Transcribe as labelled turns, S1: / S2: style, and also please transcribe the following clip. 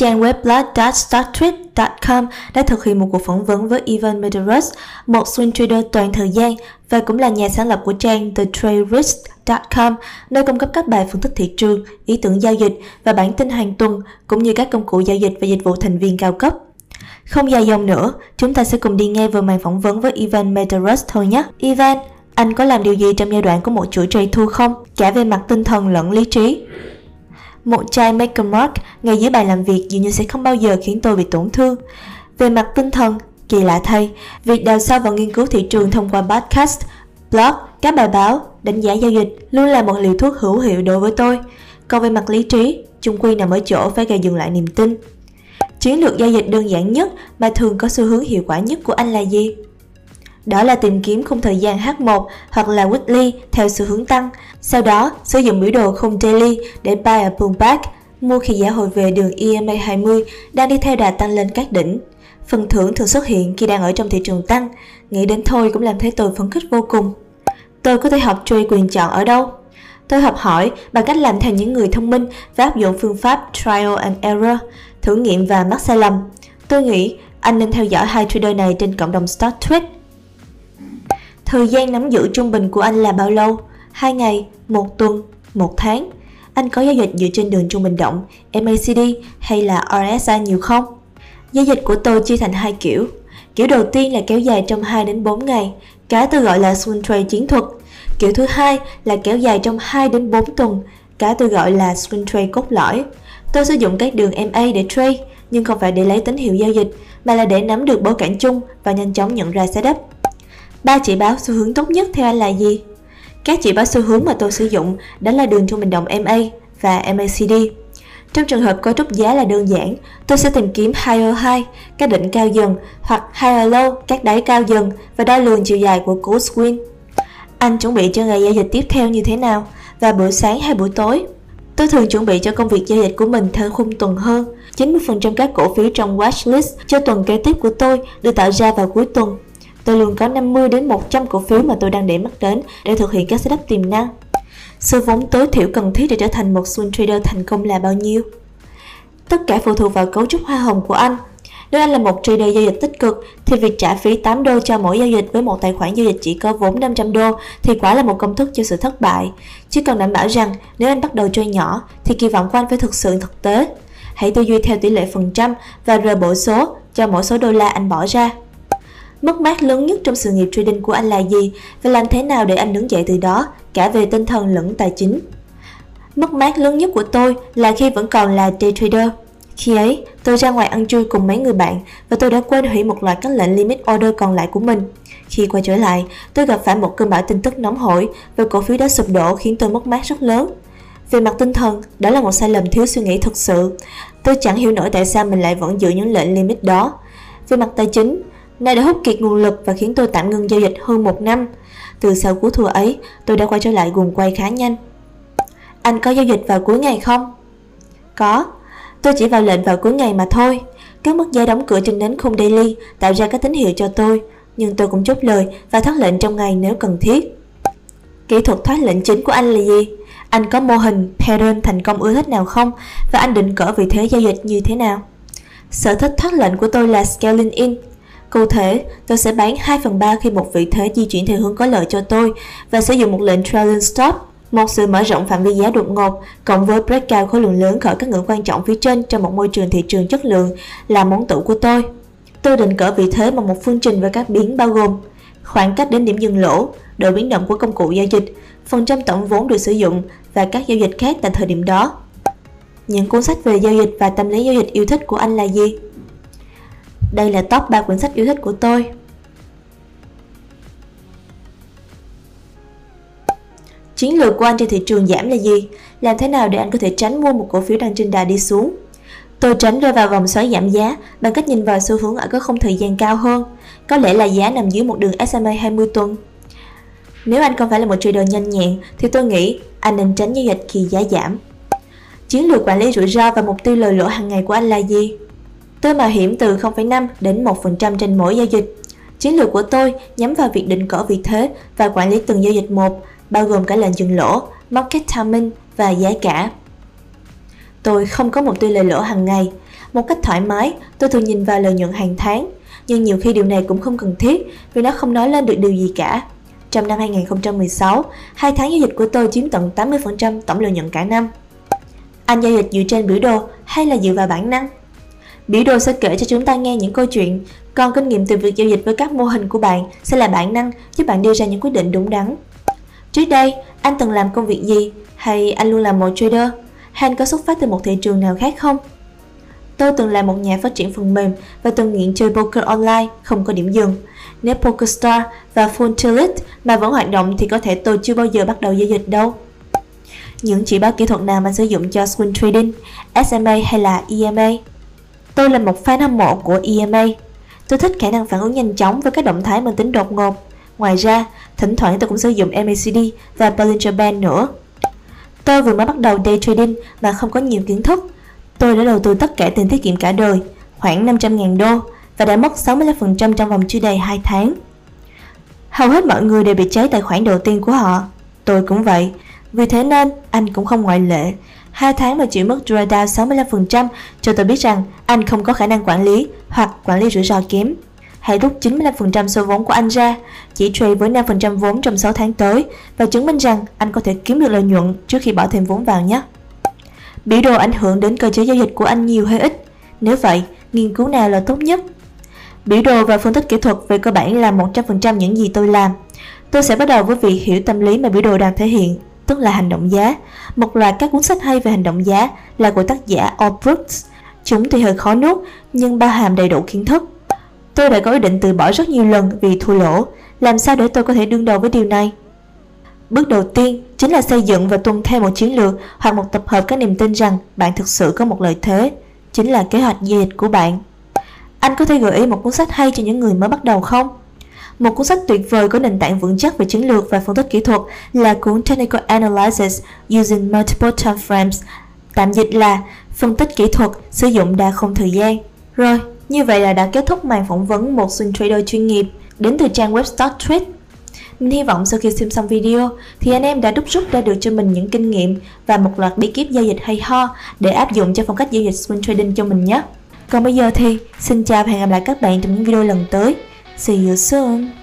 S1: Trang web blog.startweet.com đã thực hiện một cuộc phỏng vấn với Ivan Medeiros, một swing trader toàn thời gian và cũng là nhà sáng lập của trang thetraderist.com, nơi cung cấp các bài phân tích thị trường, ý tưởng giao dịch và bản tin hàng tuần, cũng như các công cụ giao dịch và dịch vụ thành viên cao cấp. Không dài dòng nữa, chúng ta sẽ cùng đi nghe vào màn phỏng vấn với Ivan Medeiros thôi nhé. Ivan, anh có làm điều gì trong giai đoạn của một chuỗi trade thua không? Cả về mặt tinh thần lẫn lý trí. Một chai Make Mark ngay dưới bàn làm việc dường như sẽ không bao giờ khiến tôi bị tổn thương. Về mặt tinh thần, kỳ lạ thay, việc đào sâu vào nghiên cứu thị trường thông qua podcast, blog, các bài báo, đánh giá giao dịch luôn là một liều thuốc hữu hiệu đối với tôi. Còn về mặt lý trí, chung quy nằm ở chỗ phải gây dừng lại niềm tin. Chiến lược giao dịch đơn giản nhất mà thường có xu hướng hiệu quả nhất của anh là gì? Đó là tìm kiếm khung thời gian H1 hoặc là weekly theo xu hướng tăng, sau đó sử dụng biểu đồ khung daily để buy a pullback, mua khi giá hồi về đường EMA 20 đang đi theo đà tăng lên các đỉnh. Phần thưởng thường xuất hiện khi đang ở trong thị trường tăng, nghĩ đến thôi cũng làm thấy tôi phấn khích vô cùng. Tôi có thể học trade quyền chọn ở đâu? Tôi học hỏi bằng cách làm theo những người thông minh và áp dụng phương pháp trial and error, thử nghiệm và mắc sai lầm. Tôi nghĩ anh nên theo dõi hai trader này trên cộng đồng Start Trade Thời gian nắm giữ trung bình của anh là bao lâu? 2 ngày, một tuần, một tháng? Anh có giao dịch dựa trên đường trung bình động, MACD hay là RSI nhiều không? Giao dịch của tôi chia thành hai kiểu. Kiểu đầu tiên là kéo dài trong 2 đến 4 ngày, cái tôi gọi là swing trade chiến thuật. Kiểu thứ hai là kéo dài trong 2 đến 4 tuần, cái tôi gọi là swing trade cốt lõi. Tôi sử dụng các đường MA để trade, nhưng không phải để lấy tín hiệu giao dịch, mà là để nắm được bối cảnh chung và nhanh chóng nhận ra setup. Ba chỉ báo xu hướng tốt nhất theo anh là gì? Các chỉ báo xu hướng mà tôi sử dụng đó là đường trung bình động MA và MACD. Trong trường hợp cấu trúc giá là đơn giản, tôi sẽ tìm kiếm higher high, các đỉnh cao dần, hoặc higher low, các đáy cao dần và đo lường chiều dài của cú swing. Anh chuẩn bị cho ngày giao dịch tiếp theo như thế nào và buổi sáng hay buổi tối? Tôi thường chuẩn bị cho công việc giao dịch của mình theo khung tuần hơn. 90% các cổ phiếu trong watchlist cho tuần kế tiếp của tôi được tạo ra vào cuối tuần Tôi luôn có 50 đến 100 cổ phiếu mà tôi đang để mắt đến để thực hiện các setup tiềm năng. Số vốn tối thiểu cần thiết để trở thành một swing trader thành công là bao nhiêu? Tất cả phụ thuộc vào cấu trúc hoa hồng của anh. Nếu anh là một trader giao dịch tích cực, thì việc trả phí 8 đô cho mỗi giao dịch với một tài khoản giao dịch chỉ có vốn 500 đô thì quả là một công thức cho sự thất bại. Chỉ cần đảm bảo rằng nếu anh bắt đầu chơi nhỏ, thì kỳ vọng của anh phải thực sự thực tế. Hãy tư duy theo tỷ lệ phần trăm và rời bổ số cho mỗi số đô la anh bỏ ra. Mất mát lớn nhất trong sự nghiệp trading của anh là gì và làm thế nào để anh đứng dậy từ đó, cả về tinh thần lẫn tài chính? Mất mát lớn nhất của tôi là khi vẫn còn là day trader. Khi ấy, tôi ra ngoài ăn trưa cùng mấy người bạn và tôi đã quên hủy một loạt các lệnh limit order còn lại của mình. Khi quay trở lại, tôi gặp phải một cơn bão tin tức nóng hổi và cổ phiếu đã sụp đổ khiến tôi mất mát rất lớn. Về mặt tinh thần, đó là một sai lầm thiếu suy nghĩ thực sự. Tôi chẳng hiểu nổi tại sao mình lại vẫn giữ những lệnh limit đó. Về mặt tài chính, này đã hút kiệt nguồn lực và khiến tôi tạm ngưng giao dịch hơn một năm. Từ sau cú thua ấy, tôi đã quay trở lại guồng quay khá nhanh. Anh có giao dịch vào cuối ngày không? Có, tôi chỉ vào lệnh vào cuối ngày mà thôi. Các mức giá đóng cửa trên nến khung daily tạo ra các tín hiệu cho tôi, nhưng tôi cũng chốt lời và thoát lệnh trong ngày nếu cần thiết. Kỹ thuật thoát lệnh chính của anh là gì? Anh có mô hình pattern thành công ưa thích nào không? Và anh định cỡ vị thế giao dịch như thế nào? Sở thích thoát lệnh của tôi là scaling in, Cụ thể, tôi sẽ bán 2 phần 3 khi một vị thế di chuyển theo hướng có lợi cho tôi và sử dụng một lệnh trailing stop, một sự mở rộng phạm vi giá đột ngột cộng với breakout khối lượng lớn khỏi các ngưỡng quan trọng phía trên trong một môi trường thị trường chất lượng là món tủ của tôi. Tôi định cỡ vị thế bằng một phương trình với các biến bao gồm khoảng cách đến điểm dừng lỗ, độ biến động của công cụ giao dịch, phần trăm tổng vốn được sử dụng và các giao dịch khác tại thời điểm đó. Những cuốn sách về giao dịch và tâm lý giao dịch yêu thích của anh là gì? Đây là top 3 quyển sách yêu thích của tôi. Chiến lược của anh trên thị trường giảm là gì? Làm thế nào để anh có thể tránh mua một cổ phiếu đang trên đà đi xuống? Tôi tránh rơi vào vòng xoáy giảm giá bằng cách nhìn vào xu hướng ở các khung thời gian cao hơn, có lẽ là giá nằm dưới một đường SMA 20 tuần. Nếu anh không phải là một trader nhanh nhẹn thì tôi nghĩ anh nên tránh giao dịch khi giá giảm. Chiến lược quản lý rủi ro và mục tiêu lời lỗ hàng ngày của anh là gì? Tôi mạo hiểm từ 0,5 đến 1% trên mỗi giao dịch. Chiến lược của tôi nhắm vào việc định cỡ vị thế và quản lý từng giao dịch một, bao gồm cả lệnh dừng lỗ, market timing và giá cả. Tôi không có một tỷ lời lỗ hàng ngày. Một cách thoải mái, tôi thường nhìn vào lợi nhuận hàng tháng, nhưng nhiều khi điều này cũng không cần thiết vì nó không nói lên được điều gì cả. Trong năm 2016, hai tháng giao dịch của tôi chiếm tận 80% tổng lợi nhuận cả năm. Anh giao dịch dựa trên biểu đồ hay là dựa vào bản năng? Biểu đồ sẽ kể cho chúng ta nghe những câu chuyện, còn kinh nghiệm từ việc giao dịch với các mô hình của bạn sẽ là bản năng giúp bạn đưa ra những quyết định đúng đắn. Trước đây, anh từng làm công việc gì hay anh luôn là một trader? Hay anh có xuất phát từ một thị trường nào khác không? Tôi từng là một nhà phát triển phần mềm và từng nghiện chơi poker online không có điểm dừng. Nếu PokerStar và Full Tilt mà vẫn hoạt động thì có thể tôi chưa bao giờ bắt đầu giao dịch đâu. Những chỉ báo kỹ thuật nào mà sử dụng cho swing trading, SMA hay là EMA? Tôi là một fan hâm mộ của EMA. Tôi thích khả năng phản ứng nhanh chóng với các động thái mang tính đột ngột. Ngoài ra, thỉnh thoảng tôi cũng sử dụng MACD và Bollinger Band nữa. Tôi vừa mới bắt đầu day trading mà không có nhiều kiến thức. Tôi đã đầu tư tất cả tiền tiết kiệm cả đời, khoảng 500.000 đô và đã mất 65% trong vòng chưa đầy 2 tháng. Hầu hết mọi người đều bị cháy tài khoản đầu tiên của họ. Tôi cũng vậy. Vì thế nên, anh cũng không ngoại lệ. Hai tháng mà chịu mất drawdown 65% cho tôi biết rằng anh không có khả năng quản lý hoặc quản lý rủi ro kém. Hãy rút 95% số vốn của anh ra, chỉ trade với 5% vốn trong 6 tháng tới và chứng minh rằng anh có thể kiếm được lợi nhuận trước khi bỏ thêm vốn vào nhé. Biểu đồ ảnh hưởng đến cơ chế giao dịch của anh nhiều hay ít? Nếu vậy, nghiên cứu nào là tốt nhất? Biểu đồ và phân tích kỹ thuật về cơ bản là 100% những gì tôi làm. Tôi sẽ bắt đầu với việc hiểu tâm lý mà biểu đồ đang thể hiện, tức là hành động giá. Một loạt các cuốn sách hay về hành động giá là của tác giả Allbrooks. Chúng tuy hơi khó nuốt, nhưng bao hàm đầy đủ kiến thức. Tôi đã có ý định từ bỏ rất nhiều lần vì thua lỗ. Làm sao để tôi có thể đương đầu với điều này? Bước đầu tiên chính là xây dựng và tuân theo một chiến lược hoặc một tập hợp các niềm tin rằng bạn thực sự có một lợi thế, chính là kế hoạch giao dịch của bạn. Anh có thể gợi ý một cuốn sách hay cho những người mới bắt đầu không? Một cuốn sách tuyệt vời có nền tảng vững chắc về chiến lược và phân tích kỹ thuật là cuốn Technical Analysis Using Multiple Time Frames, tạm dịch là phân tích kỹ thuật sử dụng đa không thời gian. Rồi, như vậy là đã kết thúc màn phỏng vấn một swing trader chuyên nghiệp đến từ trang web Start Trade. Mình hy vọng sau khi xem xong video thì anh em đã đúc rút ra được cho mình những kinh nghiệm và một loạt bí kíp giao dịch hay ho để áp dụng cho phong cách giao dịch swing trading cho mình nhé. Còn bây giờ thì xin chào và hẹn gặp lại các bạn trong những video lần tới. See you soon!